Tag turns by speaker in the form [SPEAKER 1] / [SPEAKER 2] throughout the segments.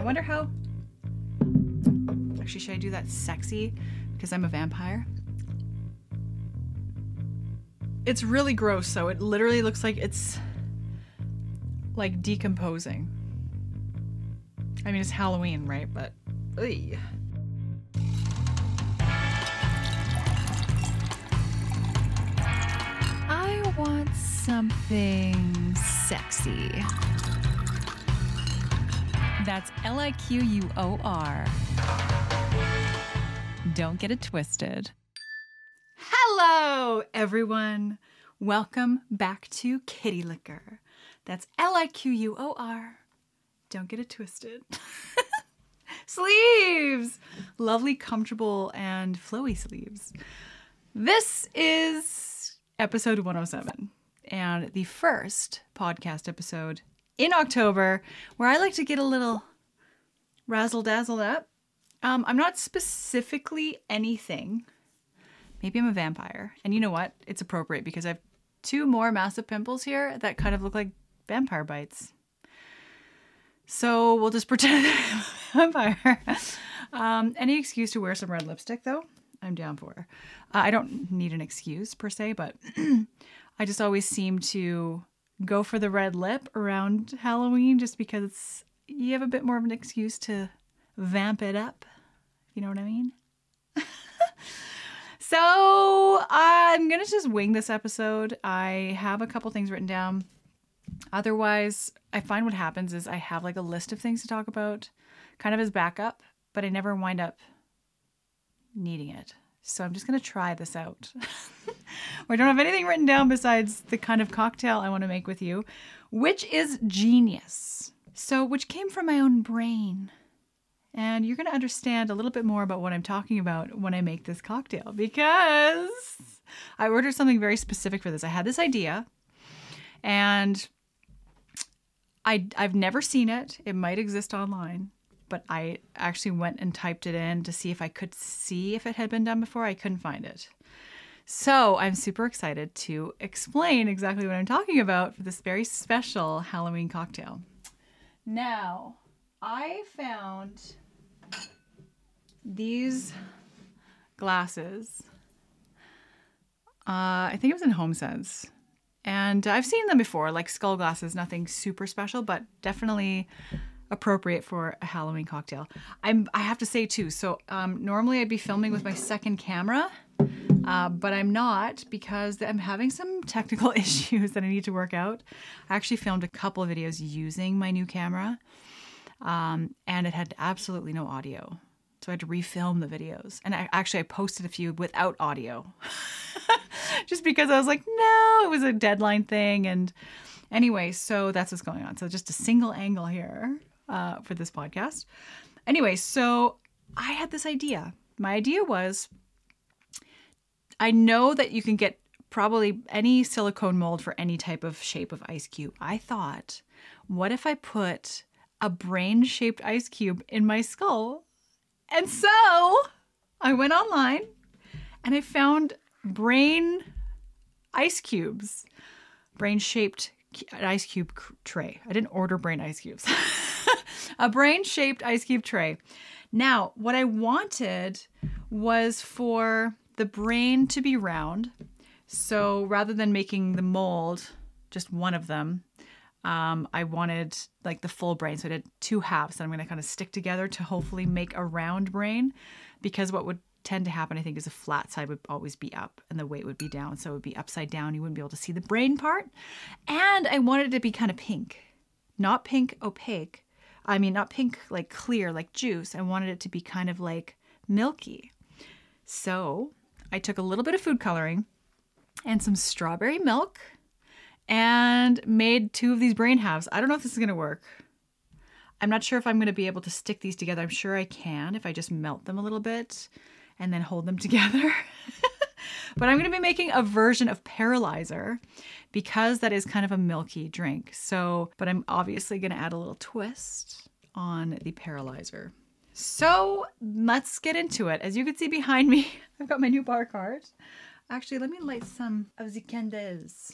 [SPEAKER 1] I wonder how. Actually, should I do that sexy because I'm a vampire? It's really gross, so it literally looks like it's like decomposing. I mean, it's Halloween, right? But. Ugh. I want something sexy. That's L I Q U O R. Don't get it twisted. Hello, everyone. Welcome back to Kitty Liquor. That's L I Q U O R. Don't get it twisted. sleeves! Lovely, comfortable, and flowy sleeves. This is episode 107 and the first podcast episode in October where I like to get a little razzle dazzled up. Um, I'm not specifically anything. Maybe I'm a vampire. And you know what? It's appropriate because I have two more massive pimples here that kind of look like vampire bites. So we'll just pretend I'm a vampire. Um, any excuse to wear some red lipstick, though, I'm down for. Uh, I don't need an excuse per se, but I just always seem to go for the red lip around Halloween just because you have a bit more of an excuse to vamp it up. You know what I mean? so I'm going to just wing this episode. I have a couple things written down. Otherwise, I find what happens is I have like a list of things to talk about, kind of as backup, but I never wind up needing it. So I'm just going to try this out. I don't have anything written down besides the kind of cocktail I want to make with you, which is genius. So, which came from my own brain. And you're going to understand a little bit more about what I'm talking about when I make this cocktail because I ordered something very specific for this. I had this idea and I, I've never seen it. It might exist online, but I actually went and typed it in to see if I could see if it had been done before. I couldn't find it. So I'm super excited to explain exactly what I'm talking about for this very special Halloween cocktail. Now, I found these glasses. Uh, I think it was in HomeSense. And I've seen them before, like skull glasses, nothing super special, but definitely appropriate for a Halloween cocktail. I'm I have to say too, so um, normally I'd be filming with my second camera, uh, but I'm not because I'm having some technical issues that I need to work out. I actually filmed a couple of videos using my new camera, um, and it had absolutely no audio. So I had to refilm the videos. And I, actually, I posted a few without audio just because I was like, no, it was a deadline thing. And anyway, so that's what's going on. So just a single angle here uh, for this podcast. Anyway, so I had this idea. My idea was I know that you can get probably any silicone mold for any type of shape of ice cube. I thought, what if I put a brain shaped ice cube in my skull? And so I went online and I found brain ice cubes, brain shaped ice cube tray. I didn't order brain ice cubes. a brain shaped ice cube tray. Now, what I wanted was for the brain to be round. So rather than making the mold just one of them, um, I wanted like the full brain. So I did two halves that I'm going to kind of stick together to hopefully make a round brain because what would tend to happen, I think, is a flat side would always be up and the weight would be down. So it would be upside down. You wouldn't be able to see the brain part. And I wanted it to be kind of pink, not pink opaque. I mean, not pink like clear, like juice. I wanted it to be kind of like milky. So I took a little bit of food coloring and some strawberry milk and made two of these brain halves. I don't know if this is going to work. I'm not sure if I'm going to be able to stick these together. I'm sure I can if I just melt them a little bit and then hold them together. But I'm going to be making a version of Paralyzer because that is kind of a milky drink. So, but I'm obviously going to add a little twist on the Paralyzer. So let's get into it. As you can see behind me, I've got my new bar card. Actually, let me light some of the candles.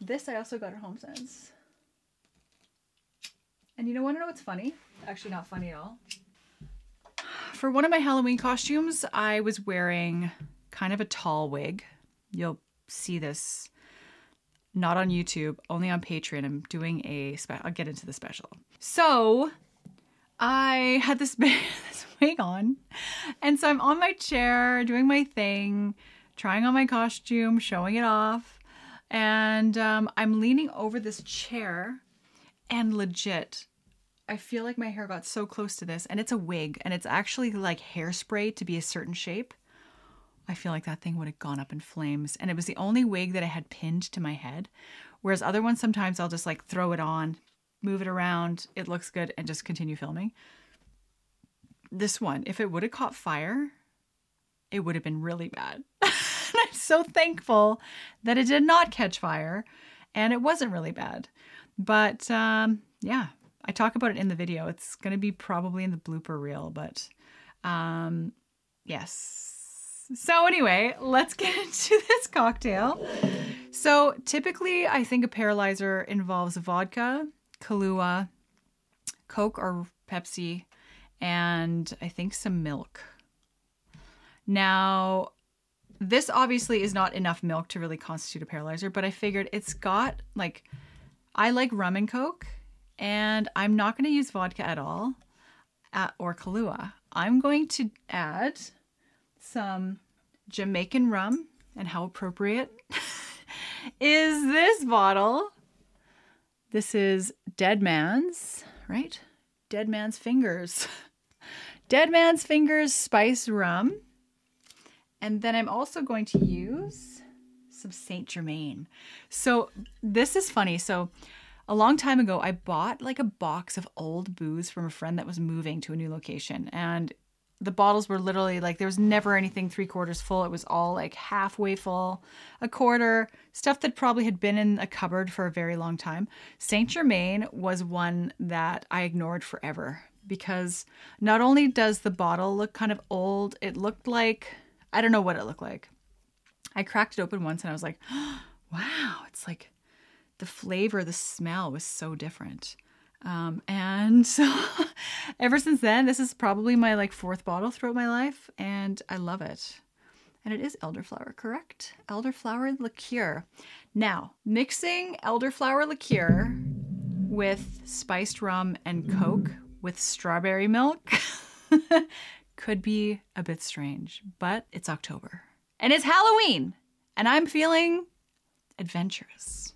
[SPEAKER 1] This I also got at HomeSense. And you know, want to know what's funny? Actually, not funny at all. For one of my Halloween costumes, I was wearing kind of a tall wig. You'll see this not on YouTube, only on Patreon. I'm doing a spe- I'll get into the special. So I had this, this wig on, and so I'm on my chair doing my thing, trying on my costume, showing it off, and um, I'm leaning over this chair, and legit, I feel like my hair got so close to this, and it's a wig, and it's actually like hairspray to be a certain shape. I feel like that thing would have gone up in flames. And it was the only wig that I had pinned to my head. Whereas other ones, sometimes I'll just like throw it on, move it around, it looks good, and just continue filming. This one, if it would have caught fire, it would have been really bad. I'm so thankful that it did not catch fire and it wasn't really bad. But um, yeah, I talk about it in the video. It's going to be probably in the blooper reel, but um, yes. So, anyway, let's get into this cocktail. So, typically, I think a paralyzer involves vodka, Kahlua, Coke or Pepsi, and I think some milk. Now, this obviously is not enough milk to really constitute a paralyzer, but I figured it's got like, I like rum and Coke, and I'm not going to use vodka at all uh, or Kahlua. I'm going to add some Jamaican rum, and how appropriate is this bottle? This is Dead Man's, right? Dead Man's Fingers. Dead Man's Fingers spice rum. And then I'm also going to use some Saint Germain. So this is funny. So a long time ago, I bought like a box of old booze from a friend that was moving to a new location. And the bottles were literally like there was never anything three quarters full. It was all like halfway full, a quarter, stuff that probably had been in a cupboard for a very long time. Saint Germain was one that I ignored forever because not only does the bottle look kind of old, it looked like I don't know what it looked like. I cracked it open once and I was like, wow, it's like the flavor, the smell was so different. Um, and so ever since then, this is probably my like fourth bottle throughout my life, and I love it. And it is elderflower, correct? Elderflower liqueur. Now, mixing elderflower liqueur with spiced rum and Coke with strawberry milk could be a bit strange, but it's October and it's Halloween, and I'm feeling adventurous.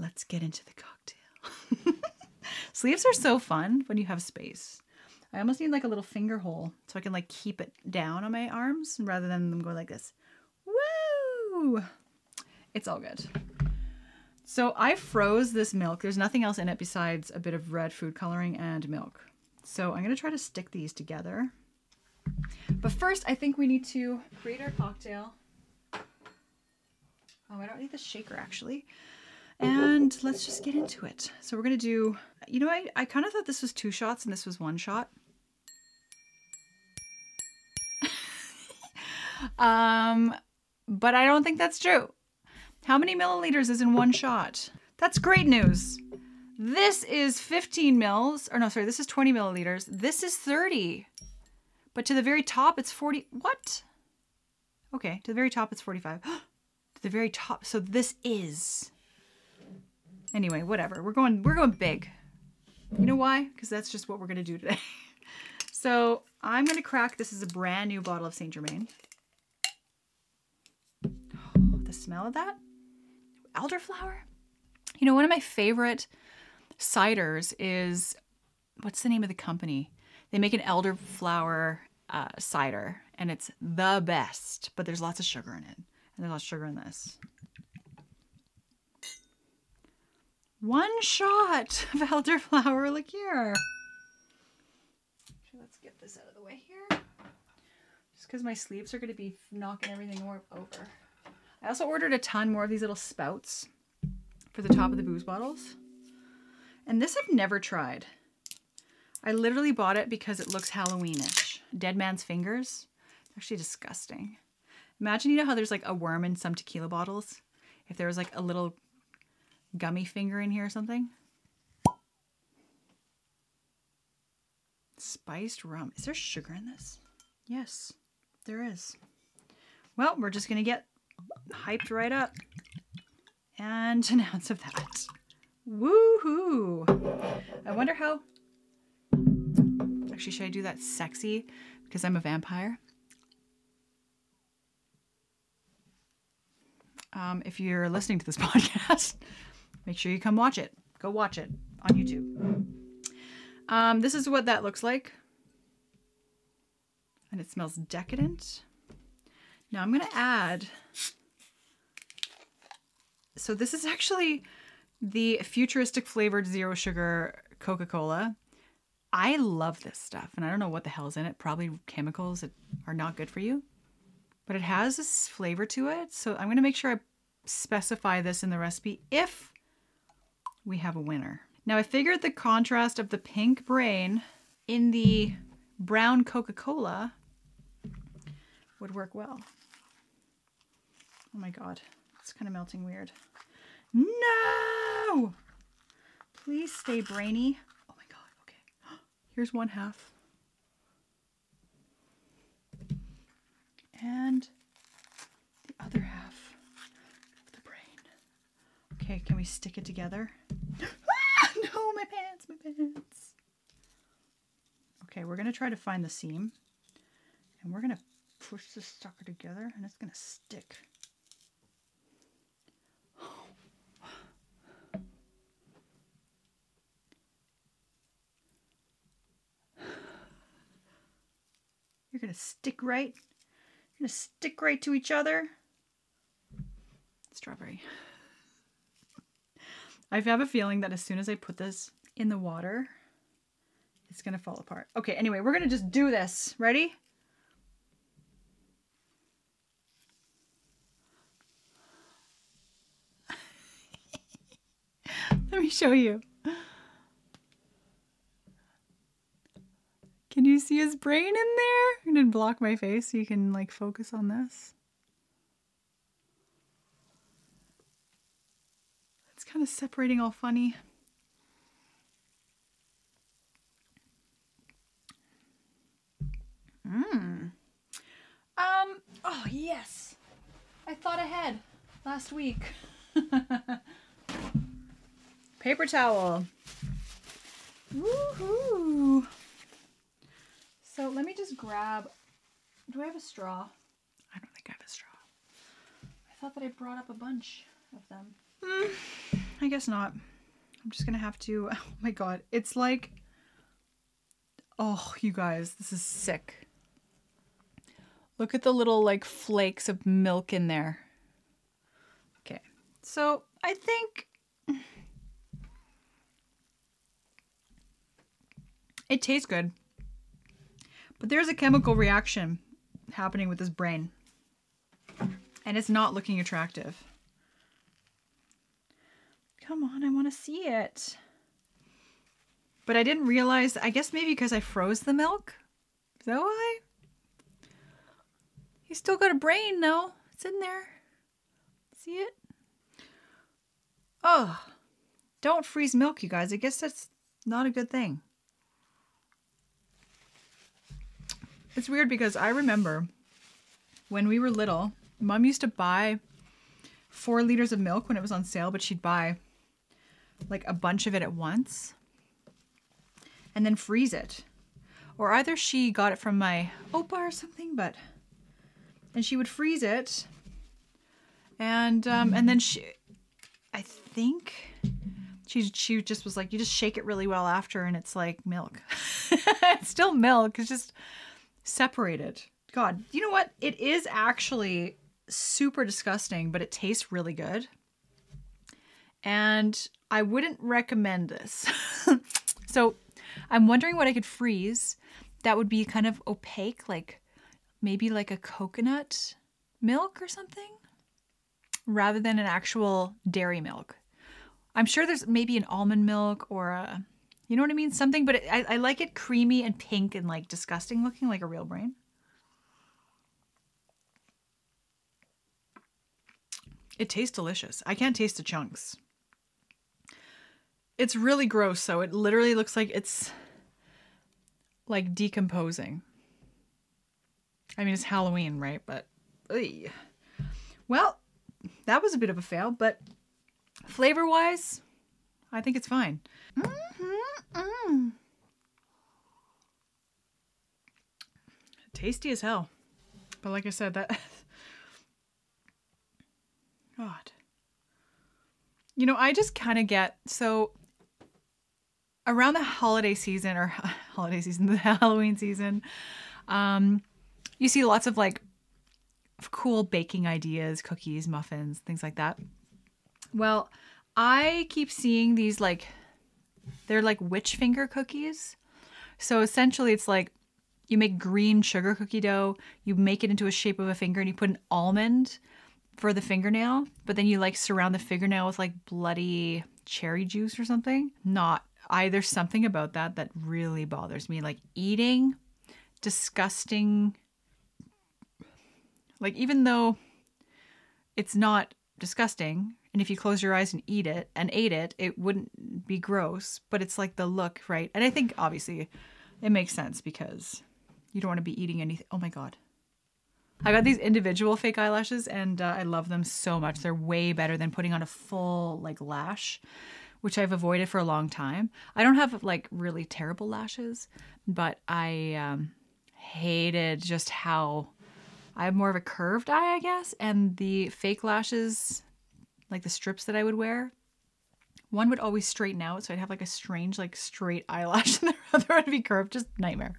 [SPEAKER 1] Let's get into the cocktail. Sleeves are so fun when you have space. I almost need like a little finger hole so I can like keep it down on my arms rather than them go like this. Woo! It's all good. So I froze this milk. There's nothing else in it besides a bit of red food coloring and milk. So I'm to try to stick these together. But first, I think we need to create our cocktail. Oh, I don't need the shaker actually. And let's just get into it. So we're to do, you know, I, I kind of thought this was two shots and this was one shot. um, but I don't think that's true. How many milliliters is in one shot? That's great news. This is 15 mils, or no, sorry, this is 20 milliliters. This is 30. But to the very top, it's 40. What? Okay, to the very top, it's 45. to the very top. So this is Anyway, whatever. We're going we're going big. You know why? Because that's just what we're gonna do today. so I'm gonna crack this is a brand new bottle of Saint Germain. Oh, the smell of that? Elderflower? You know, one of my favorite ciders is what's the name of the company? They make an elderflower uh, cider, and it's the best. But there's lots of sugar in it, and there's lots of sugar in this. One shot of elderflower liqueur. Let's get this out of the way here. Just because my sleeves are going to be knocking everything over. I also ordered a ton more of these little spouts for the top of the booze bottles. And this I've never tried. I literally bought it because it looks Halloweenish. Dead Man's Fingers. Actually disgusting. Imagine, you know how there's like a worm in some tequila bottles? If there was like a little gummy finger in here or something. Spiced rum. Is there sugar in this? Yes, there is. Well, we're just going to get hyped right up. And an ounce of that. Woohoo! I wonder how. Actually, should I do that sexy because I'm a vampire? Um, if you're listening to this podcast, make sure you come watch it. Go watch it on YouTube. Um, this is what that looks like. And it smells decadent. Now I'm going to add. So this is actually the futuristic flavored zero sugar Coca Cola. I love this stuff, and I don't know what the hell is in it. Probably chemicals that are not good for you, but it has this flavor to it. So I'm going to make sure I specify this in the recipe if we have a winner. Now I figured the contrast of the pink brain in the brown Coca Cola would work well. Oh my god, it's kind of melting weird. No! Please stay brainy. Oh my god, okay. Here's one half. And the other half. Okay, can we stick it together? Ah, no, my pants, my pants. Okay, we're gonna try to find the seam. And we're gonna push this sucker together and it's gonna stick. You're gonna stick right. You're gonna stick right to each other. Strawberry. I have a feeling that as soon as I put this in the water, it's gonna fall apart. Okay, anyway, we're gonna just do this. Ready? Let me show you. Can you see his brain in there? I'm gonna block my face so you can like focus on this. It's kind of separating all funny. Mmm. Um, oh yes. I thought ahead last week. Paper towel. Woohoo! So let me just grab. Do I have a straw? I don't think I have a straw. I thought that I brought up a bunch of them. Mm, I guess not. I'm just gonna have to. Oh my god, it's like. Oh, you guys, this is sick. Look at the little like flakes of milk in there. Okay, so I think it tastes good. But there's a chemical reaction happening with this brain. And it's not looking attractive. Come on, I want to see it. But I didn't realize, I guess maybe because I froze the milk. Is that why? He's still got a brain, though. It's in there. See it? Oh, don't freeze milk, you guys. I guess that's not a good thing. It's weird because I remember when we were little, mom used to buy four liters of milk when it was on sale, but she'd buy like a bunch of it at once and then freeze it. Or either she got it from my opa or something, but and she would freeze it and um, and then she I think she she just was like you just shake it really well after and it's like milk. it's still milk. It's just separated. God, you know what? It is actually super disgusting, but it tastes really good. And I wouldn't recommend this. so I'm wondering what I could freeze that would be kind of opaque, like maybe like a coconut milk or something, rather than an actual dairy milk. I'm sure there's maybe an almond milk or a you know what I mean? Something, but it, I, I like it creamy and pink and like disgusting looking, like a real brain. It tastes delicious. I can't taste the chunks. It's really gross. So it literally looks like it's like decomposing. I mean, it's Halloween, right? But, ugh. well, that was a bit of a fail, but flavor wise, I think it's fine. Mm-hmm. Tasty as hell. But like I said, that. God. You know, I just kind of get so around the holiday season or holiday season, the Halloween season, um, you see lots of like cool baking ideas, cookies, muffins, things like that. Well, I keep seeing these like they're like witch finger cookies. So essentially it's like you make green sugar cookie dough, you make it into a shape of a finger and you put an almond for the fingernail, but then you like surround the fingernail with like bloody cherry juice or something. Not I there's something about that that really bothers me like eating disgusting like even though it's not disgusting and if you close your eyes and eat it and ate it it wouldn't be gross but it's like the look right? And i think obviously it makes sense because you don't want to be eating anything oh my god. I got these individual fake eyelashes and uh, i love them so much. They're way better than putting on a full like lash which i've avoided for a long time i don't have like really terrible lashes but i um, hated just how I have more of a curved eye, I guess, and the fake lashes, like the strips that I would wear, one would always straighten out, so I'd have like a strange, like straight eyelash, and the other would be curved. Just nightmare.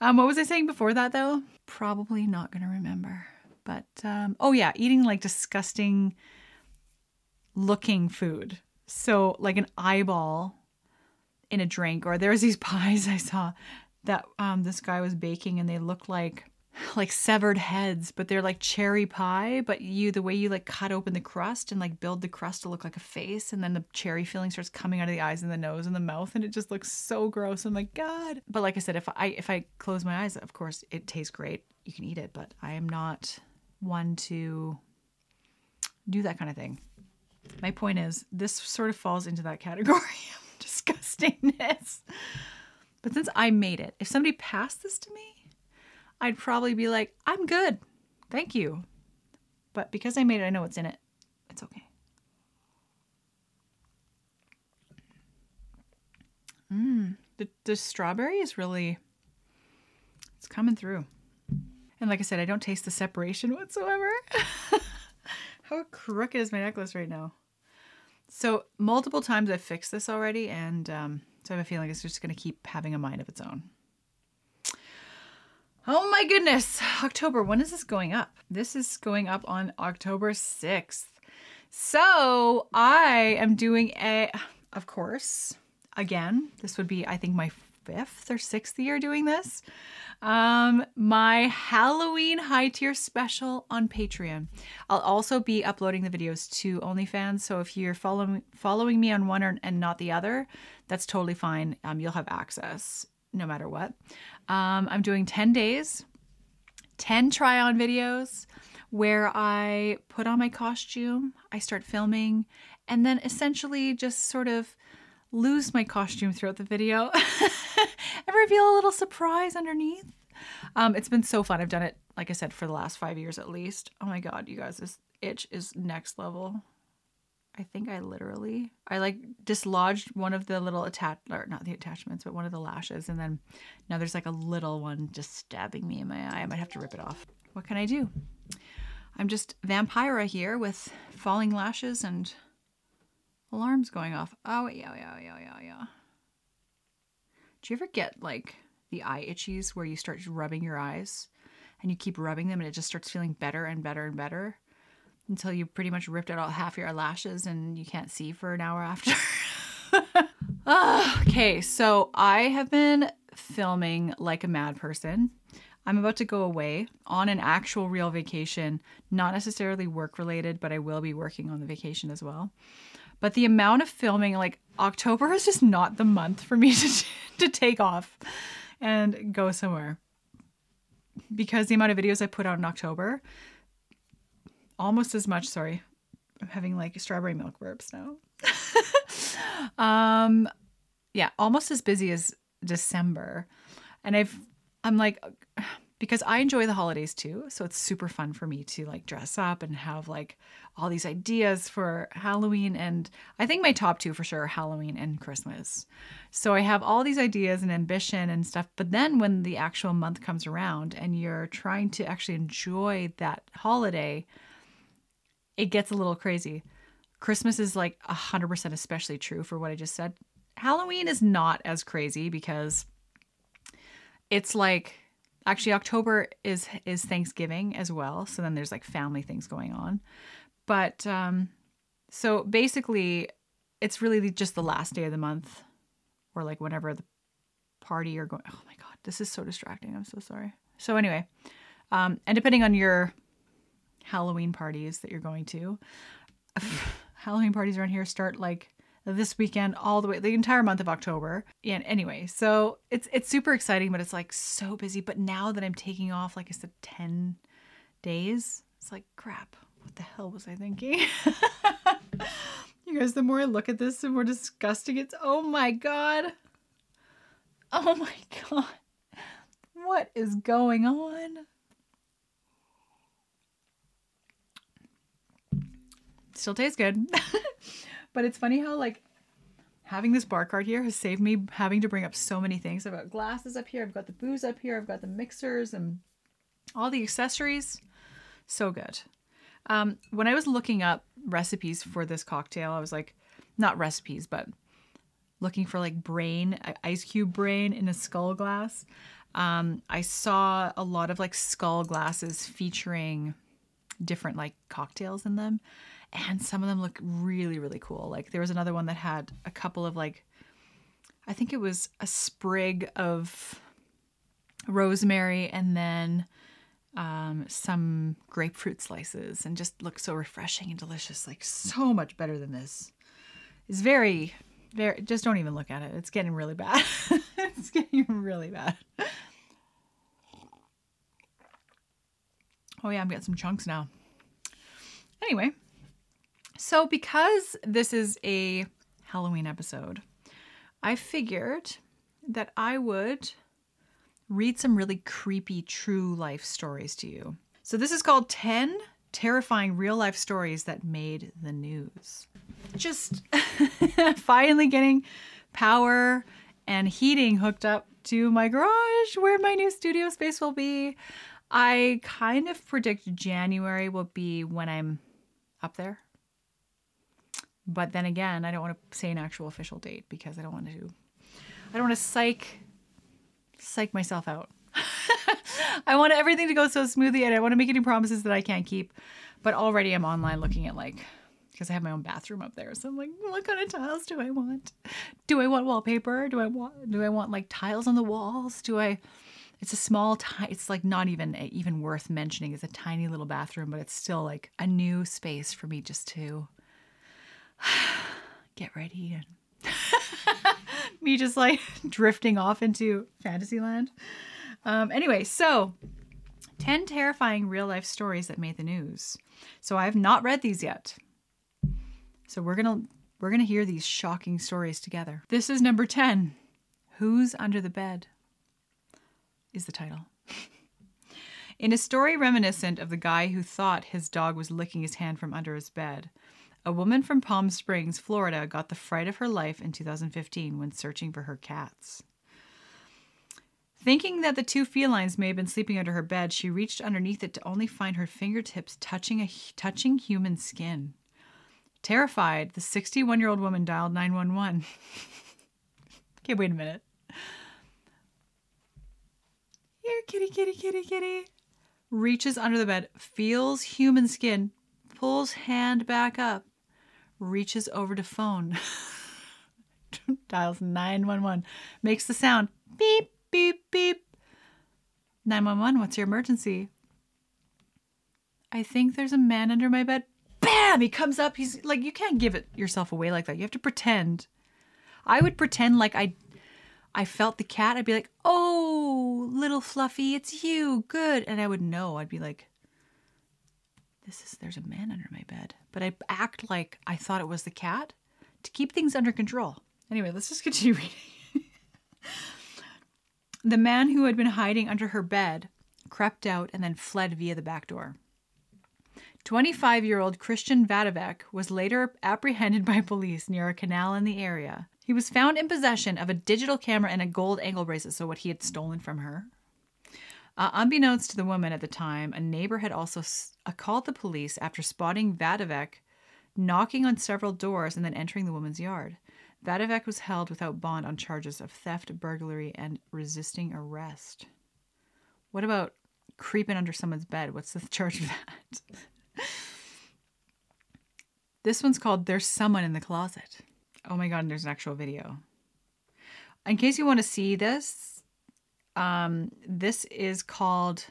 [SPEAKER 1] Um, what was I saying before that though? Probably not gonna remember. But um, oh yeah, eating like disgusting looking food. So like an eyeball in a drink, or there's these pies I saw that um, this guy was baking, and they looked like like severed heads, but they're like cherry pie. But you, the way you like cut open the crust and like build the crust to look like a face, and then the cherry filling starts coming out of the eyes and the nose and the mouth, and it just looks so gross. I'm like, God. But like I said, if I if I close my eyes, of course it tastes great. You can eat it, but I am not one to do that kind of thing. My point is, this sort of falls into that category of disgustingness. But since I made it, if somebody passed this to me, I'd probably be like, I'm good. Thank you. But because I made it, I know what's in it. It's okay. Mmm. The, the strawberry is really, it's coming through. And like I said, I don't taste the separation whatsoever. How crooked is my necklace right now? So multiple times I've fixed this already, and um, so I have a feeling it's just going to keep having a mind of its own. Oh my goodness. October. When is this going up? This is going up on October 6th. So I am doing a, of course, again, this would be, I think, my fifth or sixth year doing this. Um, my Halloween high tier special on Patreon. I'll also be uploading the videos to OnlyFans. So if you're following following me on one or, and not the other, that's totally fine. Um, you'll have access no matter what. Um, I'm doing 10 days, 10 try on videos where I put on my costume, I start filming, and then essentially just sort of lose my costume throughout the video and reveal a little surprise underneath. Um, it's been so fun. I've done it, like I said, for the last five years at least. Oh my God, you guys, this itch is next level. I think I literally I like dislodged one of the little attach or not the attachments, but one of the lashes, and then now there's like a little one just stabbing me in my eye. I might have to rip it off. What can I do? I'm just Vampira here with falling lashes and alarms going off. Oh yeah, yeah, yeah, yeah, yeah. Do you ever get like the eye itchies where you start rubbing your eyes and you keep rubbing them and it just starts feeling better and better and better? until you pretty much ripped out all half your lashes and you can't see for an hour after. Ah, okay, so I have been filming like a mad person. I'm about to go away on an actual real vacation, not necessarily work related, but I will be working on the vacation as well. But the amount of filming, like October is just not the month for me to, to take off and go somewhere. Because the amount of videos I put out in October, almost as much. Sorry, I'm having like strawberry milk burps now. um, yeah, almost as busy as December. And I've, I'm like, because I enjoy the holidays too. So it's super fun for me to like dress up and have like all these ideas for Halloween. And I think my top two for sure are Halloween and Christmas. So I have all these ideas and ambition and stuff. But then when the actual month comes around and you're trying to actually enjoy that holiday, it gets a little crazy. Christmas is like 100% especially true for what I just said. Halloween is not as crazy because it's like actually October is is Thanksgiving as well. So then there's like family things going on. But um so basically it's really just the last day of the month or like whenever the party you're going oh my god, this is so distracting. I'm so sorry. So anyway, um and depending on your Halloween parties that you're going to, Halloween parties around here start like this weekend all the way the entire month of October. And anyway, so it's it's super exciting, but it's like so busy. But now that I'm taking off, like I said, 10 days, it's like crap. What the hell was I thinking? you guys, the more I look at this, the more disgusting it's oh my god. Oh my god. What is going on? Still tastes good. But it's funny how like having this bar cart here has saved me having to bring up so many things. I've got glasses up here, I've got the booze up here, I've got the mixers and all the accessories. So good. Um, when I was looking up recipes for this cocktail, I was like, not recipes, but looking for like brain, ice cube brain in a skull glass. Um, I saw a lot of like skull glasses featuring different like cocktails in them and some of them look really really cool. Like there was another one that had a couple of like i think it was a sprig of rosemary and then um, some grapefruit slices and just looked so refreshing and delicious like so much better than this. It's very very just don't even look at it. It's getting really bad. It's getting really bad. Oh yeah i'm getting some chunks now. Anyway so, because this is a Halloween episode, I figured that I would read some really creepy true life stories to you. So, this is called 10 Terrifying Real Life Stories That Made the News. Just finally getting power and heating hooked up to my garage where my new studio space will be. I kind of predict January will be when I'm up there but then again, I don't want to say an actual official date because I don't want to I don't want to psych psych myself out. I want everything to go so smoothly and I want to make any promises that I can't keep. But already I'm online looking at like because I have my own bathroom up there. So I'm like, what kind of tiles do I want? Do I want wallpaper? Do I want do I want like tiles on the walls? Do I it's a small ti- it's like not even even worth mentioning. It's a tiny little bathroom, but it's still like a new space for me just to get ready and me just like drifting off into fantasyland. Um, anyway, so 10 terrifying real life stories that made the news. So I have not read these yet. So we're going to we're going to hear these shocking stories together. This is number 10. Who's under the bed? Is the title. In a story reminiscent of the guy who thought his dog was licking his hand from under his bed, a woman from Palm Springs, Florida, got the fright of her life in 2015 when searching for her cats. Thinking that the two felines may have been sleeping under her bed, she reached underneath it to only find her fingertips touching a touching human skin. Terrified, the 61 year old woman dialed 911. okay, wait a minute. Here, kitty, kitty, kitty, kitty. Reaches under the bed, feels human skin, pulls hand back up, reaches over to phone, dials 911, makes the sound beep, beep, beep. 911, what's your emergency? I think there's a man under my bed. Bam! He comes up. He's like, you can't give it yourself away like that. You have to pretend. I would pretend like I I felt the cat. I'd be like, "Oh, little Fluffy, it's you. Good." And I would know. I'd be like, this is there's a man under my bed but i act like i thought it was the cat to keep things under control. Anyway, let's just continue reading. the man who had been hiding under her bed crept out and then fled via the back door. 25 year old Christian Vadavek was later apprehended by police near a canal in the area. He was found in possession of a digital camera and a gold ankle bracelet, so what he had stolen from her. Uh, unbeknownst to the woman at the time, a neighbor had also s- uh, called the police after spotting Vadavek knocking on several doors and then entering the woman's yard. Vadavek was held without bond on charges of theft, burglary, and resisting arrest. What about creeping under someone's bed? What's the charge of that? this one's called There's Someone in the Closet. Oh my God, and there's an actual video. In case you want to see this, um, this is called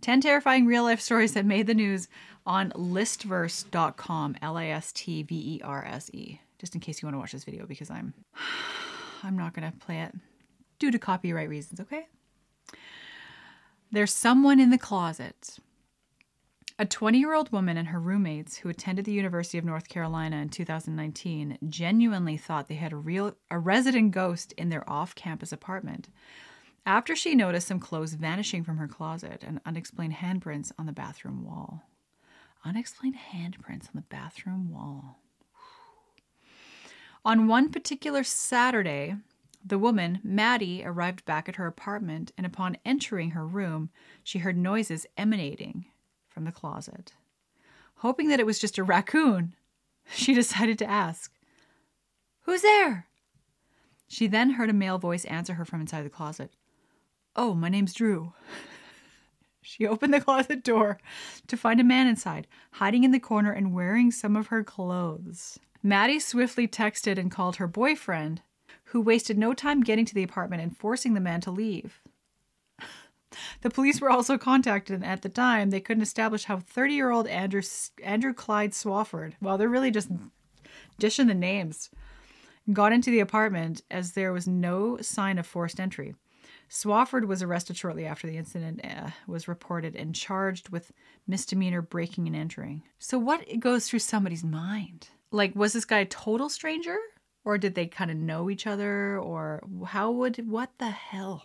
[SPEAKER 1] 10 Terrifying Real Life Stories That Made the News on listverse.com, L A S T V E R S E. Just in case you want to watch this video because I'm I'm not going to play it due to copyright reasons, okay? There's someone in the closet. A 20 year old woman and her roommates who attended the University of North Carolina in 2019 genuinely thought they had a real a resident ghost in their off campus apartment after she noticed some clothes vanishing from her closet and unexplained handprints on the bathroom wall. Unexplained handprints on the bathroom wall. On one particular Saturday, the woman, Maddie, arrived back at her apartment, and upon entering her room, she heard noises emanating from the closet. Hoping that it was just a raccoon, she decided to ask, Who's there? She then heard a male voice answer her from inside the closet. Oh, my name's Drew. She opened the closet door to find a man inside, hiding in the corner and wearing some of her clothes. Maddie swiftly texted and called her boyfriend, who wasted no time getting to the apartment and forcing the man to leave. The police were also contacted, and at the time, they couldn't establish how 30 year old Andrew, Andrew Clyde Swafford, well, they're really just dishing the names, got into the apartment as there was no sign of forced entry. Swafford was arrested shortly after the incident uh, was reported and charged with misdemeanor breaking and entering. So, what goes through somebody's mind? Like, was this guy a total stranger? Or did they kind of know each other? Or how would, what the hell?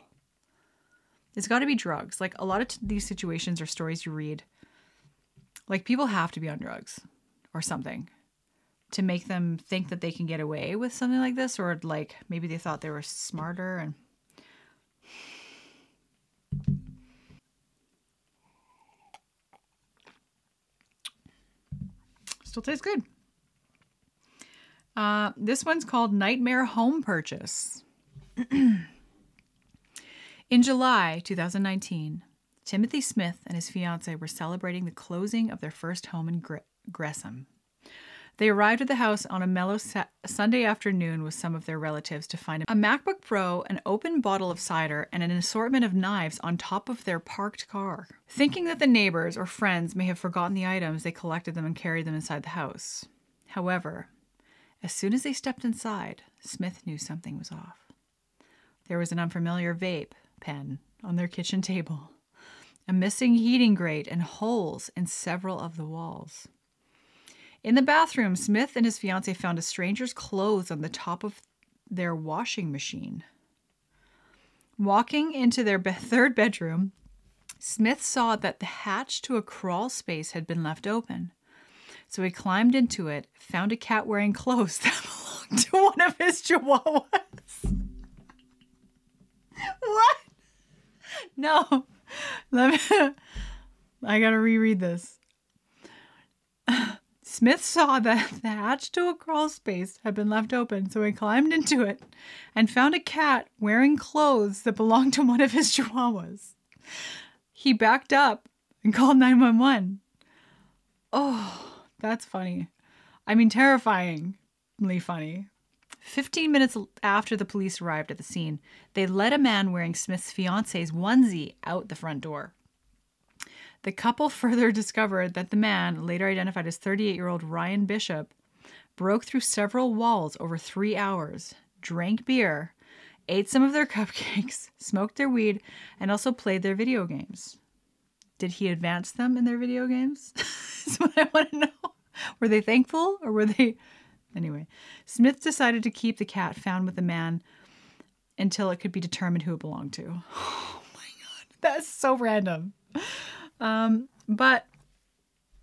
[SPEAKER 1] It's got to be drugs. Like, a lot of t- these situations or stories you read, like, people have to be on drugs or something to make them think that they can get away with something like this. Or, like, maybe they thought they were smarter and Still tastes good. Uh, this one's called Nightmare Home Purchase. In July 2019, Timothy Smith and his fiancee were celebrating the closing of their first home in Gre- Gresham. They arrived at the house on a mellow sa- Sunday afternoon with some of their relatives to find a MacBook Pro, an open bottle of cider, and an assortment of knives on top of their parked car. Thinking that the neighbors or friends may have forgotten the items, they collected them and carried them inside the house. However, as soon as they stepped inside, Smith knew something was off. There was an unfamiliar vape pen on their kitchen table, a missing heating grate, and holes in several of the walls. In the bathroom, Smith and his fiancee found a stranger's clothes on the top of their washing machine. Walking into their be- third bedroom, Smith saw that the hatch to a crawl space had been left open. So he climbed into it, found a cat wearing clothes that belonged to one of his chihuahuas. what? No. Let me I gotta reread this. Smith saw that the hatch to a crawl space had been left open, so he climbed into it and found a cat wearing clothes that belonged to one of his chihuahuas. He backed up and called 911. Oh, that's funny. I mean, terrifyingly funny. 15 minutes after the police arrived at the scene, they led a man wearing Smith's fiance's onesie out the front door. The couple further discovered that the man, later identified as 38 year old Ryan Bishop, broke through several walls over three hours, drank beer, ate some of their cupcakes, smoked their weed, and also played their video games. Did he advance them in their video games? That's what I want to know. Were they thankful or were they Anyway, Smith decided to keep the cat found with the man until it could be determined who it belonged to. Oh my god, that's so random. Um, but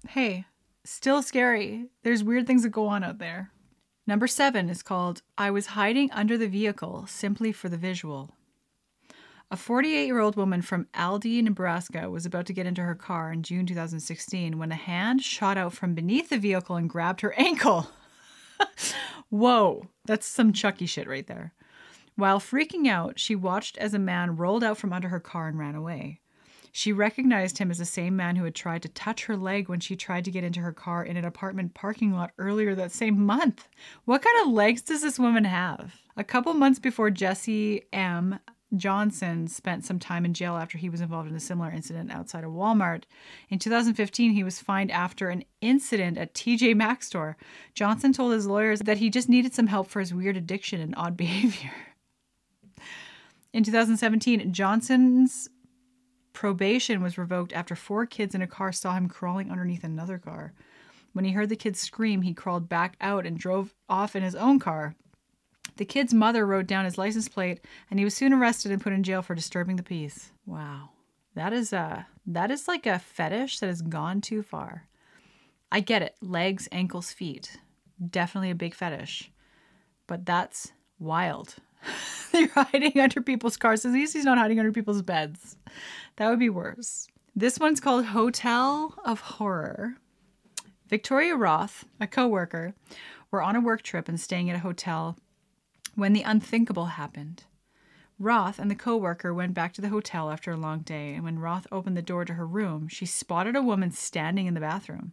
[SPEAKER 1] hey, still scary. There's weird things that go on out there. Number seven is called I Was Hiding Under the Vehicle Simply for the Visual. A 48 year old woman from Aldie, Nebraska was about to get into her car in June 2016 when a hand shot out from beneath the vehicle and grabbed her ankle. Whoa, that's some Chucky shit right there. While freaking out, she watched as a man rolled out from under her car and ran away. She recognized him as the same man who had tried to touch her leg when she tried to get into her car in an apartment parking lot earlier that same month. What kind of legs does this woman have? A couple months before Jesse M. Johnson spent some time in jail after he was involved in a similar incident outside a Walmart. In 2015, he was fined after an incident at TJ Maxx store. Johnson told his lawyers that he just needed some help for his weird addiction and odd behavior. In 2017, Johnson's probation was revoked after four kids in a car saw him crawling underneath another car. When he heard the kids scream, he crawled back out and drove off in his own car. The kid's mother wrote down his license plate, and he was soon arrested and put in jail for disturbing the peace. Wow. That is a that is like a fetish that has gone too far. I get it. Legs, ankles, feet. Definitely a big fetish. But that's wild. You're hiding under people's cars. At least he's not hiding under people's beds. That would be worse. This one's called Hotel of Horror. Victoria Roth, a coworker, were on a work trip and staying at a hotel when the unthinkable happened. Roth and the coworker went back to the hotel after a long day, and when Roth opened the door to her room, she spotted a woman standing in the bathroom.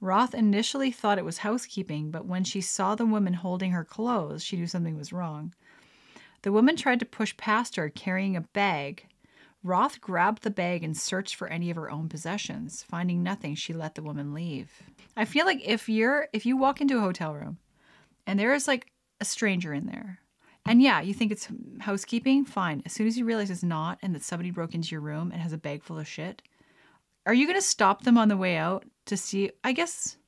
[SPEAKER 1] Roth initially thought it was housekeeping, but when she saw the woman holding her clothes, she knew something was wrong. The woman tried to push past her, carrying a bag. Roth grabbed the bag and searched for any of her own possessions. Finding nothing, she let the woman leave. I feel like if you're if you walk into a hotel room and there is like a stranger in there, and yeah, you think it's housekeeping, fine. As soon as you realize it's not and that somebody broke into your room and has a bag full of shit, are you going to stop them on the way out to see I guess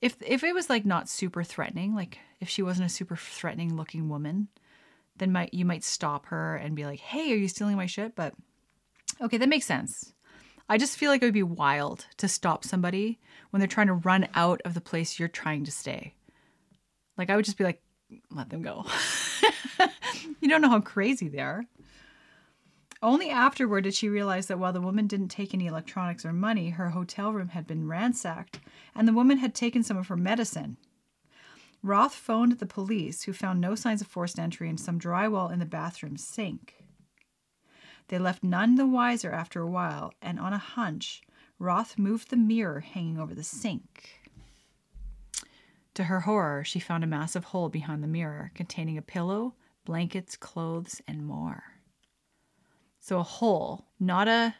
[SPEAKER 1] if if it was like not super threatening, like if she wasn't a super threatening looking woman, then might you might stop her and be like, "Hey, are you stealing my shit?" But okay, that makes sense. I just feel like it would be wild to stop somebody when they're trying to run out of the place you're trying to stay. Like I would just be like, "Let them go." you don't know how crazy they are. Only afterward did she realize that while the woman didn't take any electronics or money, her hotel room had been ransacked and the woman had taken some of her medicine. Roth phoned the police, who found no signs of forced entry and some drywall in the bathroom sink. They left none the wiser after a while, and on a hunch, Roth moved the mirror hanging over the sink. To her horror, she found a massive hole behind the mirror containing a pillow, blankets, clothes, and more. So a hole, not a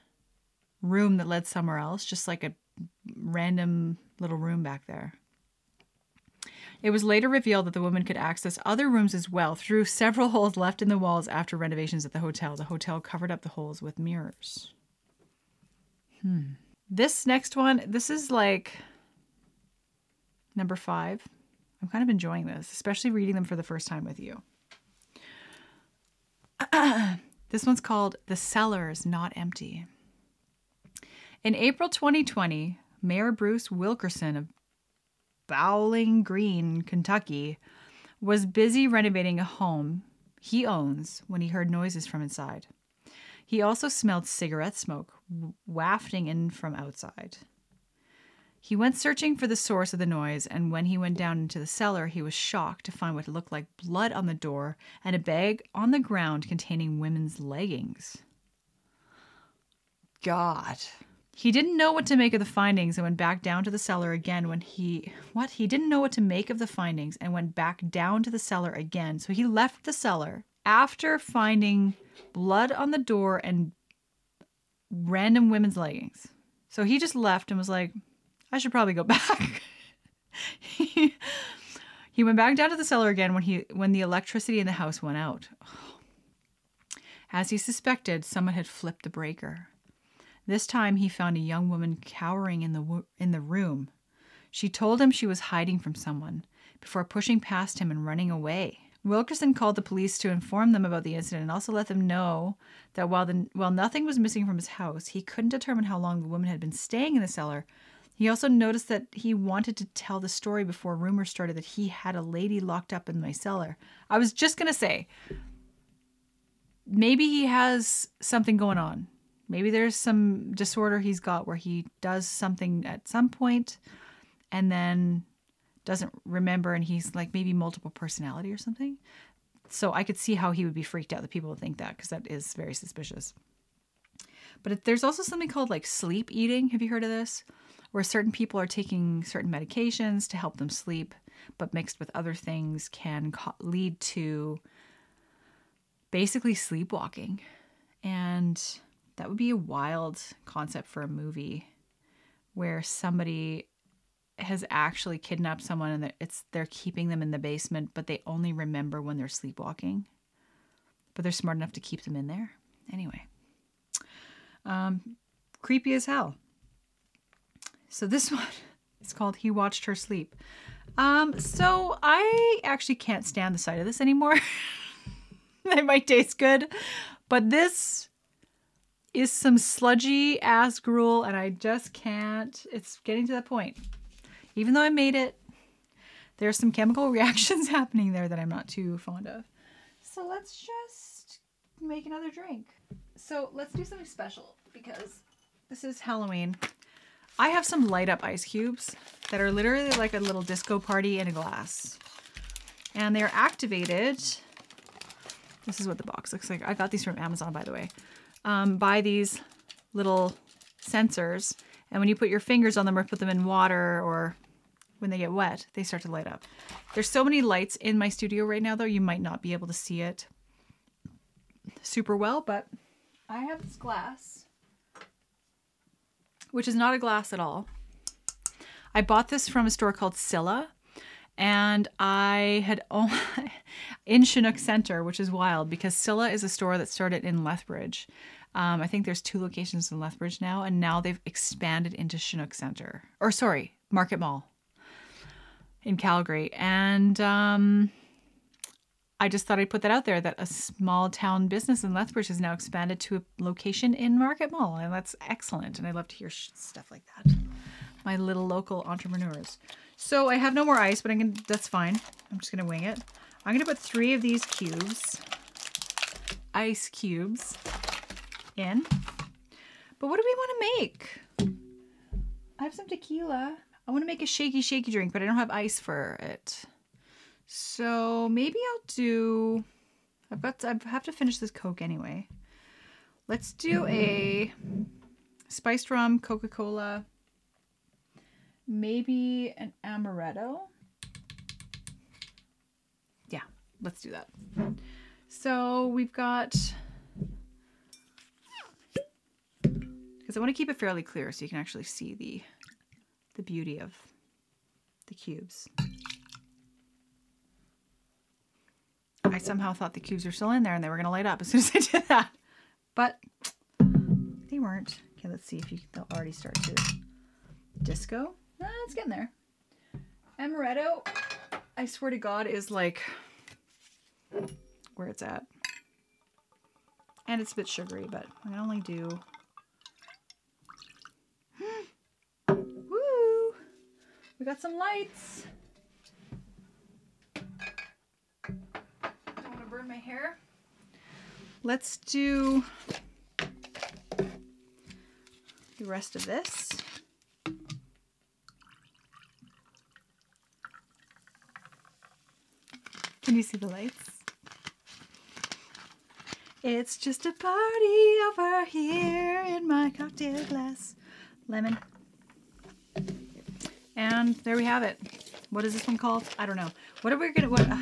[SPEAKER 1] room that led somewhere else, just like a random little room back there. It was later revealed that the woman could access other rooms as well through several holes left in the walls after renovations at the hotel. The hotel covered up the holes with mirrors. Hmm. This next one, this is like number five. I'm kind of enjoying this, especially reading them for the first time with you. this one's called The Cellar is Not Empty. In April 2020, Mayor Bruce Wilkerson of Bowling Green, Kentucky, was busy renovating a home he owns when he heard noises from inside. He also smelled cigarette smoke wafting in from outside. He went searching for the source of the noise, and when he went down into the cellar, he was shocked to find what looked like blood on the door and a bag on the ground containing women's leggings. God. He didn't know what to make of the findings and went back down to the cellar again when he. What? He didn't know what to make of the findings and went back down to the cellar again. So he left the cellar after finding blood on the door and random women's leggings. So he just left and was like, I should probably go back. he, went back down to the cellar again when he when the electricity in the house went out. As he suspected, someone had flipped the breaker. This time he found a young woman cowering in the in the room. She told him she was hiding from someone before pushing past him and running away. Wilkerson called the police to inform them about the incident and also let them know that while, the, while nothing was missing from his house, he couldn't determine how long the woman had been staying in the cellar. He also noticed that he wanted to tell the story before rumors started that he had a lady locked up in my cellar. I was just going to say, maybe he has something going on. Maybe there's some disorder he's got where he does something at some point and then doesn't remember and he's like maybe multiple personality or something. So I could see how he would be freaked out that people would think that because that is very suspicious. But there's also something called like sleep eating. Have you heard of this? Where certain people are taking certain medications to help them sleep, but mixed with other things can co- lead to basically sleepwalking. And that would be a wild concept for a movie where somebody has actually kidnapped someone and it's they're keeping them in the basement, but they only remember when they're sleepwalking. But they're smart enough to keep them in there. Anyway, um, creepy as hell. So this one is called "He Watched Her Sleep." Um, so I actually can't stand the sight of this anymore. it might taste good, but this is some sludgy ass gruel, and I just can't. It's getting to that point even though I made it, there's some chemical reactions happening there that I'm not too fond of. So let's just make another drink. So let's do something special because this is Halloween. I have some light up ice cubes that are literally like a little disco party in a glass. And they're activated. This is what the box looks like. I got these from Amazon, by the way. Um, by these little sensors. And when you put your fingers on them or put them in water or when they get wet, they start to light up. There's so many lights in my studio right now, though, you might not be able to see it super well, but I have this glass, which is not a glass at all. I bought this from a store called Scylla, and I had in Chinook Center, which is wild because Scylla is a store that started in Lethbridge. Um, I think there's two locations in Lethbridge now, and now they've expanded into Chinook Center, or sorry, Market Mall in Calgary. And um, I just thought I'd put that out there that a small town business in Lethbridge has now expanded to a location in Market Mall. And that's excellent. And I love to hear stuff like that. My little local entrepreneurs. So I have no more ice, but I'm gonna, that's fine. I'm just to wing it. I'm to put three of these cubes, ice cubes, in. But what do we want to make? I have some tequila. I want to make a shaky, shaky drink, but I don't have ice for it. So maybe I'll do. I've got. I have to finish this Coke anyway. Let's do a spiced rum, Coca Cola, maybe an amaretto. Yeah, let's do that. So we've got. Because I want to keep it fairly clear so you can actually see the the beauty of the cubes. I somehow thought the cubes were still in there and they were going to light up as soon as I did that. But they weren't. Okay, let's see if you, they'll already start to disco. Ah, it's getting there. Amaretto, I swear to God, is like where it's at. And it's a bit sugary, but I only do We got some lights. Don't want to burn my hair. Let's do the rest of this. Can you see the lights? It's just a party over here in my cocktail glass. Lemon. And there we have it. What is this one called? I don't know. What are we gonna? What? Uh,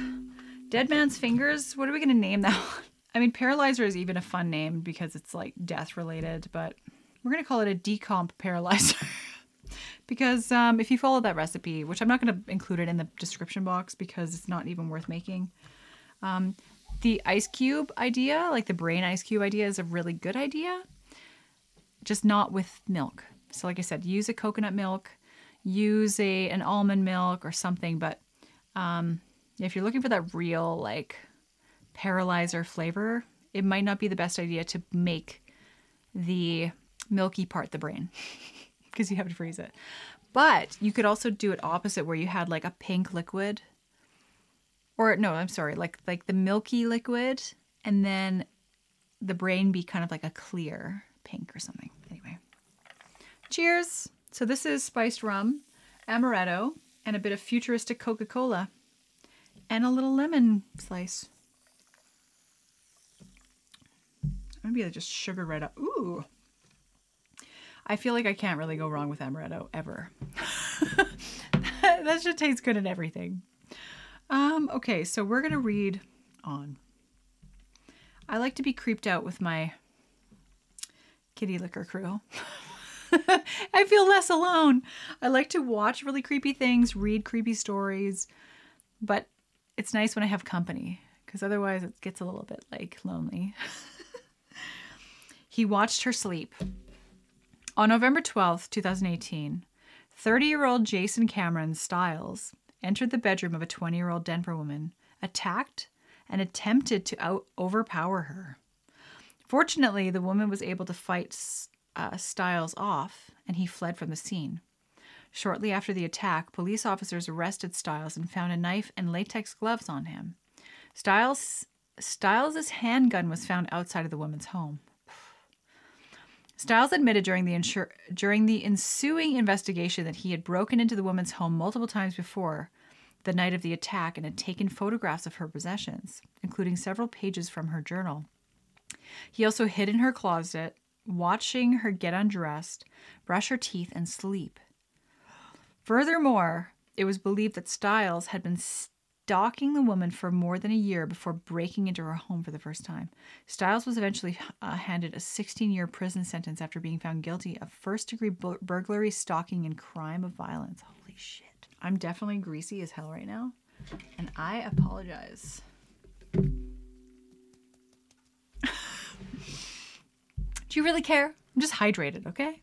[SPEAKER 1] Dead Man's Fingers. What are we gonna name that one? I mean, Paralyzer is even a fun name because it's like death related, but we're gonna call it a decomp paralyzer. because um, if you follow that recipe, which I'm not to include it in the description box because it's not even worth making, um, the ice cube idea, like the brain ice cube idea, is a really good idea, just not with milk. So, like I said, use a coconut milk, use a an almond milk or something. But um, if you're looking for that real like paralyzer flavor, it might not be the best idea to make the milky part the brain because you have to freeze it. But you could also do it opposite where you had like a pink liquid or no, I'm sorry, like like the milky liquid and then the brain be kind of like a clear pink or something. Anyway. Cheers. So this is spiced rum, amaretto, and a bit of futuristic Coca-Cola and a little lemon slice. Maybe be just sugar right up. Ooh. I feel like I can't really go wrong with amaretto ever. that should taste good in everything. Um, okay, so we're gonna read on. I like to be creeped out with my kitty liquor crew. I feel less alone. I like to watch really creepy things, read creepy stories, but it's nice when I have company because otherwise it gets a little bit like lonely. he watched her sleep. On November 12th, 2018, 30 year old Jason Cameron Stiles entered the bedroom of a 20 year old Denver woman, attacked, and attempted to out- overpower her. Fortunately, the woman was able to fight uh, off and he fled from the scene. Shortly after the attack, police officers arrested Stiles and found a knife and latex gloves on him. Stiles Stiles's handgun was found outside of the woman's home. Stiles admitted during the insur- during the ensuing investigation that he had broken into the woman's home multiple times before the night of the attack and had taken photographs of her possessions, including several pages from her journal. He also hid in her closet, watching her get undressed, brush her teeth, and sleep. Furthermore, it was believed that Stiles had been stalking the woman for more than a year before breaking into her home for the first time. Stiles was eventually uh, handed a 16 year prison sentence after being found guilty of first degree bur- burglary, stalking, and crime of violence. Holy shit. I'm definitely greasy as hell right now, and I apologize. Do you really care? I'm just hydrated, okay?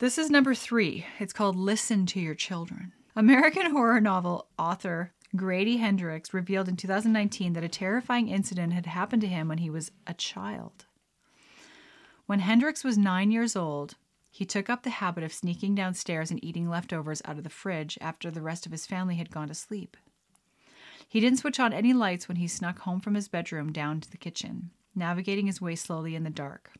[SPEAKER 1] This is number three. It's called Listen to Your Children. American horror novel author Grady Hendrix revealed in 2019 that a terrifying incident had happened to him when he was a child. When Hendrix was nine years old, he took up the habit of sneaking downstairs and eating leftovers out of the fridge after the rest of his family had gone to sleep. He didn't switch on any lights when he snuck home from his bedroom down to the kitchen navigating his way slowly in the dark.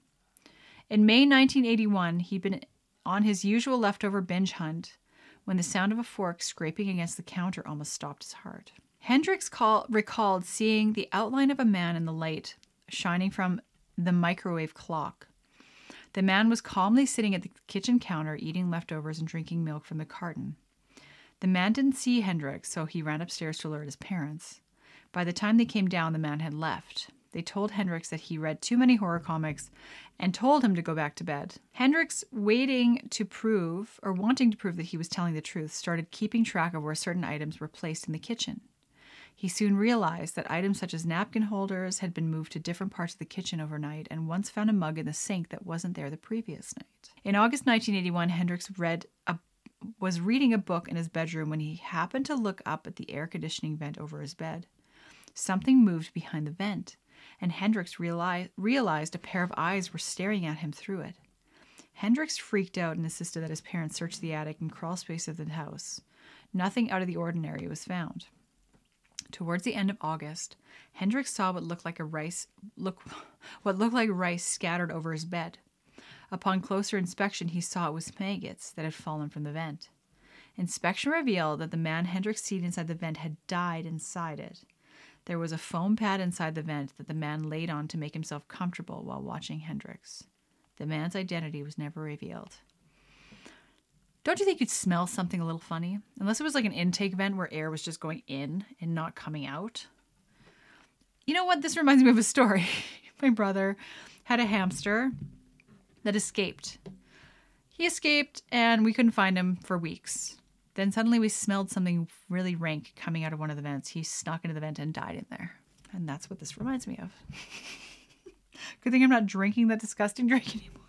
[SPEAKER 1] In May 1981, he'd been on his usual leftover binge hunt when the sound of a fork scraping against the counter almost stopped his heart. Hendrix call, recalled seeing the outline of a man in the light shining from the microwave clock. The man was calmly sitting at the kitchen counter eating leftovers and drinking milk from the carton. The man didn't see Hendrix, so he ran upstairs to alert his parents. By the time they came down, the man had left. They told Hendrix that he read too many horror comics and told him to go back to bed. Hendrix, waiting to prove or wanting to prove that he was telling the truth, started keeping track of where certain items were placed in the kitchen. He soon realized that items such as napkin holders had been moved to different parts of the kitchen overnight and once found a mug in the sink that wasn't there the previous night. In August 1981, Hendrix read a was reading a book in his bedroom when he happened to look up at the air conditioning vent over his bed. Something moved behind the vent and Hendrix realized, realized a pair of eyes were staring at him through it. Hendrix freaked out and insisted that his parents search the attic and crawl space of the house. Nothing out of the ordinary was found. Towards the end of August, Hendrix saw what looked like a rice look what looked like rice scattered over his bed. Upon closer inspection, he saw it was maggots that had fallen from the vent. Inspection revealed that the man Hendrix seen inside the vent had died inside it. There was a foam pad inside the vent that the man laid on to make himself comfortable while watching Hendrix. The man's identity was never revealed. Don't you think you'd smell something a little funny? Unless it was like an intake vent where air was just going in and not coming out. You know what? This reminds me of a story. My brother had a hamster that escaped. He escaped and we couldn't find him for weeks. Then suddenly we smelled something really rank coming out of one of the vents. He snuck into the vent and died in there. And that's what this reminds me of. Good thing I'm not drinking that disgusting drink anymore.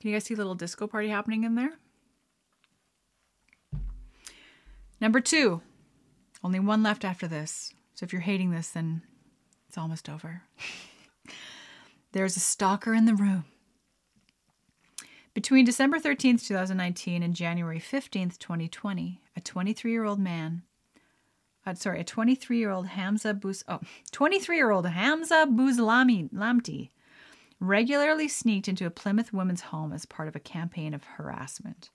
[SPEAKER 1] Can you guys see a little disco party happening in there? Number two. Only one left after this. So if you're hating this, then it's almost over. There's a stalker in the room. Between December 13th, 2019 and January 15th, 2020, a 23 year old man, uh, sorry, a 23 year old Hamza Bus, oh, 23 year old Hamza Buzlami Lamti regularly sneaked into a Plymouth woman's home as part of a campaign of harassment.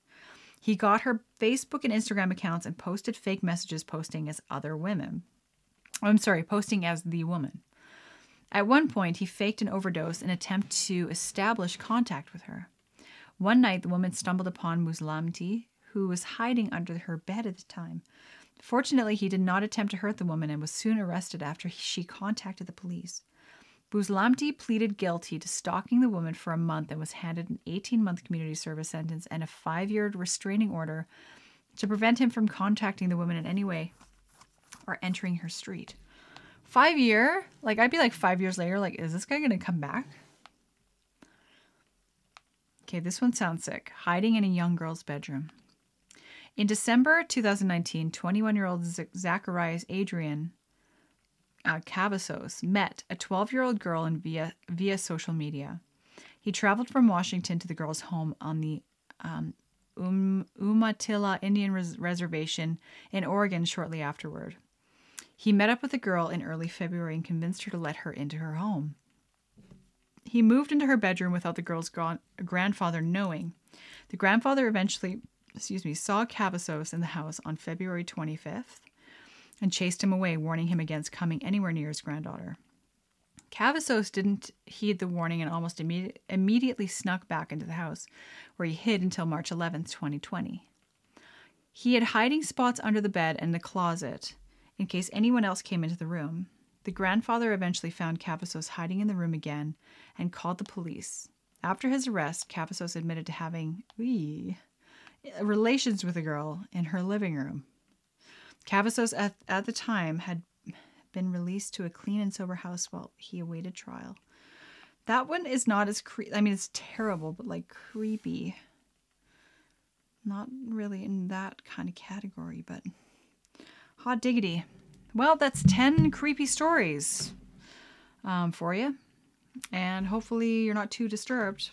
[SPEAKER 1] He got her Facebook and Instagram accounts and posted fake messages posting as other women. I'm sorry, posting as the woman. At one point, he faked an overdose in attempt to establish contact with her. One night, the woman stumbled upon Muslamti, who was hiding under her bed at the time. Fortunately, he did not attempt to hurt the woman and was soon arrested after she contacted the police. Buzlamti pleaded guilty to stalking the woman for a month and was handed an 18 month community service sentence and a five year restraining order to prevent him from contacting the woman in any way or entering her street. Five year? Like, I'd be like five years later, like, is this guy to come back? Okay, this one sounds sick. Hiding in a young girl's bedroom. In December 2019, 21 year old Zacharias Adrian uh, Cavazos met a 12 year old girl in via, via social media. He traveled from Washington to the girl's home on the um, um, Umatilla Indian Res- Reservation in Oregon shortly afterward. He met up with the girl in early February and convinced her to let her into her home. He moved into her bedroom without the girl's gra- grandfather knowing. The grandfather eventually, excuse me, saw Cavazos in the house on February 25th and chased him away, warning him against coming anywhere near his granddaughter. Cavazos didn't heed the warning and almost imme- immediately snuck back into the house, where he hid until March 11, 2020. He had hiding spots under the bed and the closet in case anyone else came into the room. The grandfather eventually found Cavazos hiding in the room again and called the police. After his arrest, Cavazos admitted to having wee, relations with a girl in her living room. Cavazos at, at the time had been released to a clean and sober house while he awaited trial. That one is not as creepy. I mean, it's terrible, but like creepy. Not really in that kind of category, but hot diggity. Well, that's 10 creepy stories um, for you. And hopefully you're not too disturbed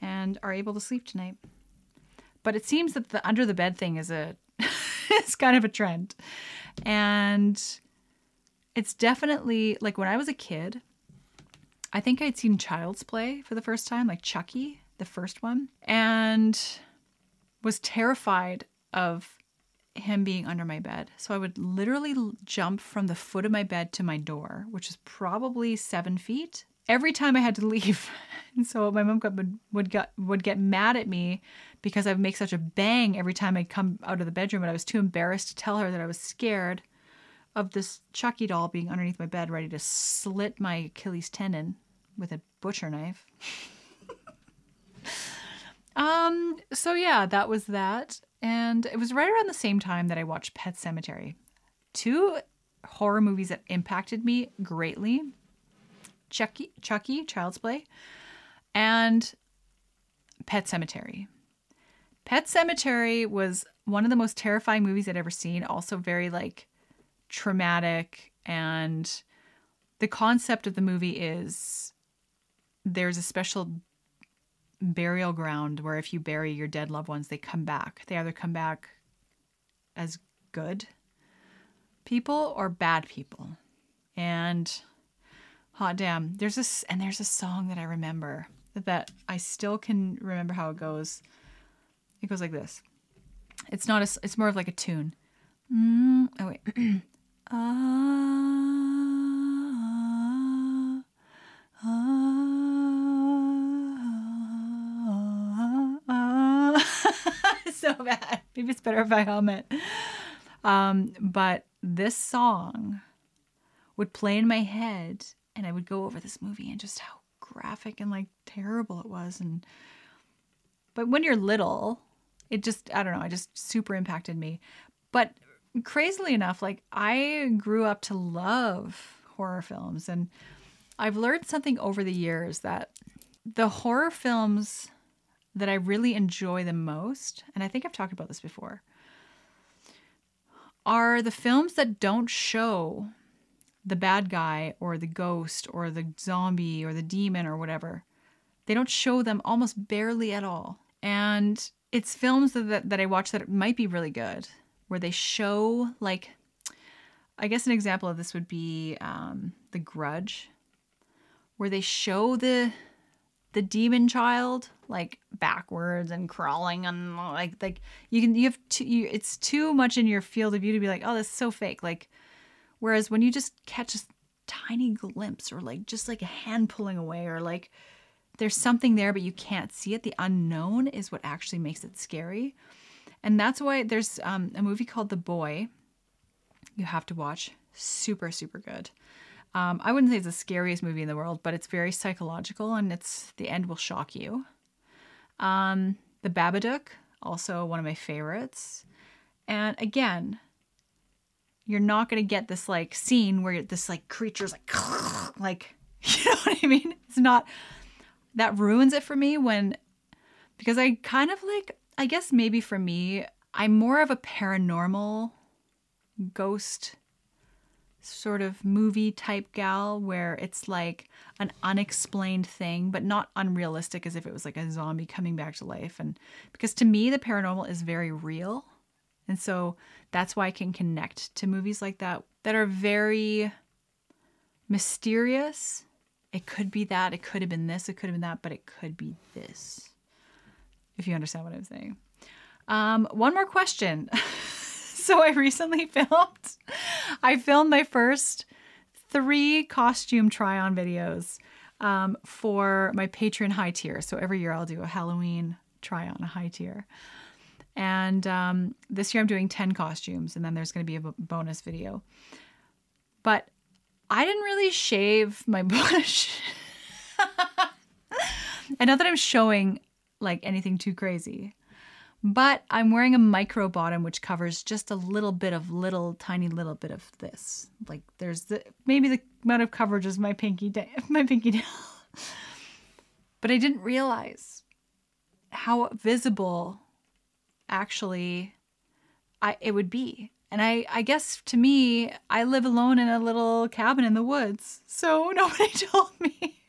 [SPEAKER 1] and are able to sleep tonight. But it seems that the under the bed thing is a it's kind of a trend. And it's definitely like when I was a kid, I think I'd seen Child's Play for the first time, like Chucky, the first one, and was terrified of him being under my bed. So I would literally jump from the foot of my bed to my door, which is probably seven feet, every time I had to leave. And so my mom would would get would get mad at me because I would make such a bang every time I'd come out of the bedroom, but I was too embarrassed to tell her that I was scared of this Chucky doll being underneath my bed, ready to slit my Achilles tendon with a butcher knife. um. So yeah, that was that, and it was right around the same time that I watched Pet Sematary, two horror movies that impacted me greatly. Chucky, Chucky, Child's Play, and Pet Sematary. Pet Sematary was one of the most terrifying movies I'd ever seen. Also, very like traumatic. And the concept of the movie is there's a special burial ground where if you bury your dead loved ones, they come back. They either come back as good people or bad people. And hot damn, there's this, and there's a song that I remember that I still can remember how it goes. It goes like this. It's not a. It's more of like a tune. Mm, oh wait. ah, ah, ah. so bad. Maybe it's better if I hum it. Um, but this song would play in my head, and I would go over this movie and just how graphic and like terrible it was, and but when you're little it just I don't know, it just super impacted me. But crazily enough, like I grew up to love horror films and I've learned something over the years that the horror films that I really enjoy the most, and I think I've talked about this before, are the films that don't show the bad guy or the ghost or the zombie or the demon or whatever. They don't show them almost barely at all. And it's films that, that, I watch that might be really good, where they show, like, I guess an example of this would be um, The Grudge, where they show the the demon child like backwards and crawling and like like you can you have too, you, it's too much in your field of view to be like oh that's so fake like whereas when you just catch a tiny glimpse or like just like a hand pulling away or like there's something there but you can't see it the unknown is what actually makes it scary and that's why there's um, a movie called the boy you have to watch super super good um, I wouldn't say it's the scariest movie in the world, but it's very psychological and it's the end will shock you. Um, the Babadook, also one of my favorites. And again, you're not going to get this like scene where this like creature's like, like, you know what I mean? It's not, that ruins it for me when, because I kind of like, I guess maybe for me, I'm more of a paranormal ghost sort of movie type gal where it's like an unexplained thing, but not unrealistic as if it was like a zombie coming back to life. And because to me, the paranormal is very real. And so that's why I can connect to movies like that that are very mysterious. It could be that, it could have been this, it could have been that, but it could be this. If you understand what I'm saying. Um, one more question. so I recently filmed, I filmed my first three costume try on videos um, for my Patreon high tier. So every year I'll do a Halloween try on a high tier. And um, this year I'm doing 10 costumes, and then there's going to be a bonus video. But I didn't really shave my bush. and not that I'm showing like anything too crazy. But I'm wearing a micro bottom which covers just a little bit of little tiny little bit of this. Like there's the maybe the amount of coverage is my pinky my pinky nail. but I didn't realize how visible actually I it would be. And I, I guess to me, I live alone in a little cabin in the woods. So nobody told me.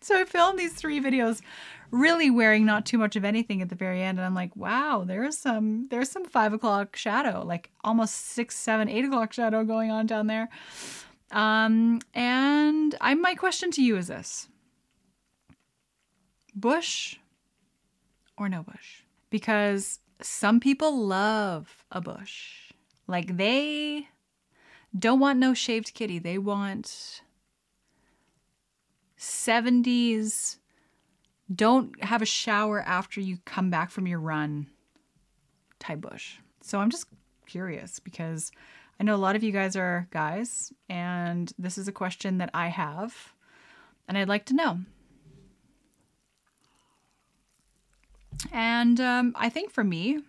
[SPEAKER 1] so I filmed these three videos really wearing not too much of anything at the very end. And I'm like, wow, there's some there's some five o'clock shadow, like almost six, seven, eight o'clock shadow going on down there. Um, and I my question to you is this. Bush or no bush? Because some people love a bush. Like they don't want no shaved kitty. They want 70s don't have a shower after you come back from your run type bush. So I'm just curious because I know a lot of you guys are guys, and this is a question that I have, and I'd like to know. And um, I think for me,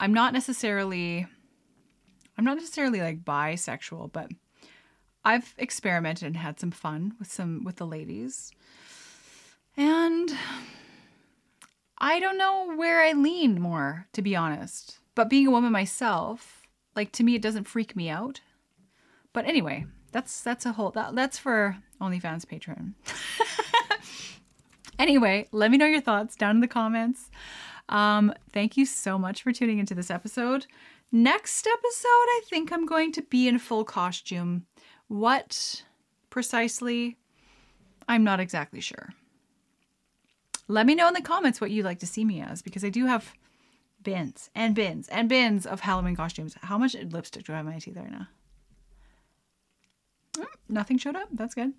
[SPEAKER 1] I'm not necessarily, I'm not necessarily like bisexual, but I've experimented and had some fun with some with the ladies. And I don't know where I lean more, to be honest. But being a woman myself, like to me it doesn't freak me out. But anyway, that's that's a whole that, that's for OnlyFans Patreon. anyway, let me know your thoughts down in the comments. Um, thank you so much for tuning into this episode. Next episode, I think I'm going to be in full costume. What precisely? I'm not exactly sure. Let me know in the comments what you'd like to see me as because I do have bins and bins and bins of Halloween costumes. How much lipstick do I have in my teeth right now? Mm, nothing showed up. That's good.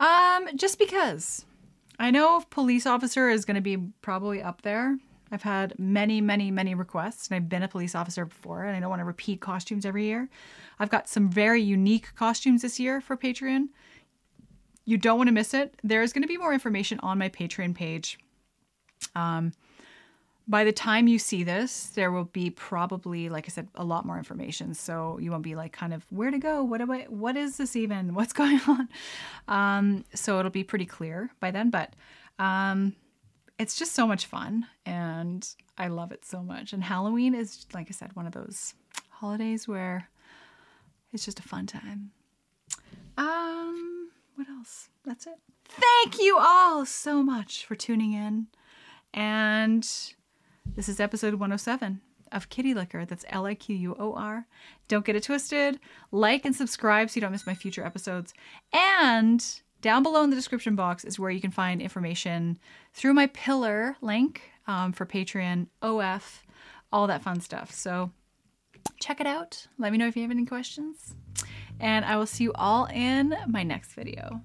[SPEAKER 1] Um, just because I know police officer is going to be probably up there. I've had many, many, many requests, and I've been a police officer before, and I don't want to repeat costumes every year. I've got some very unique costumes this year for Patreon. You don't want to miss it. There's going to be more information on my Patreon page. Um, by the time you see this, there will be probably, like I said, a lot more information. So you won't be like, kind of, where to go? What do I? What is this even? What's going on? Um, so it'll be pretty clear by then. But um, it's just so much fun and I love it so much. And Halloween is, like I said, one of those holidays where it's just a fun time. Um, what else? That's it. Thank you all so much for tuning in. And this is episode 107 of Kitty Liquor. That's L I Q U O R. Don't get it twisted. Like and subscribe so you don't miss my future episodes. And down below in the description box is where you can find information through my pillar link um, for Patreon, OF, all that fun stuff. So check it out. Let me know if you have any questions. And I will see you all in my next video.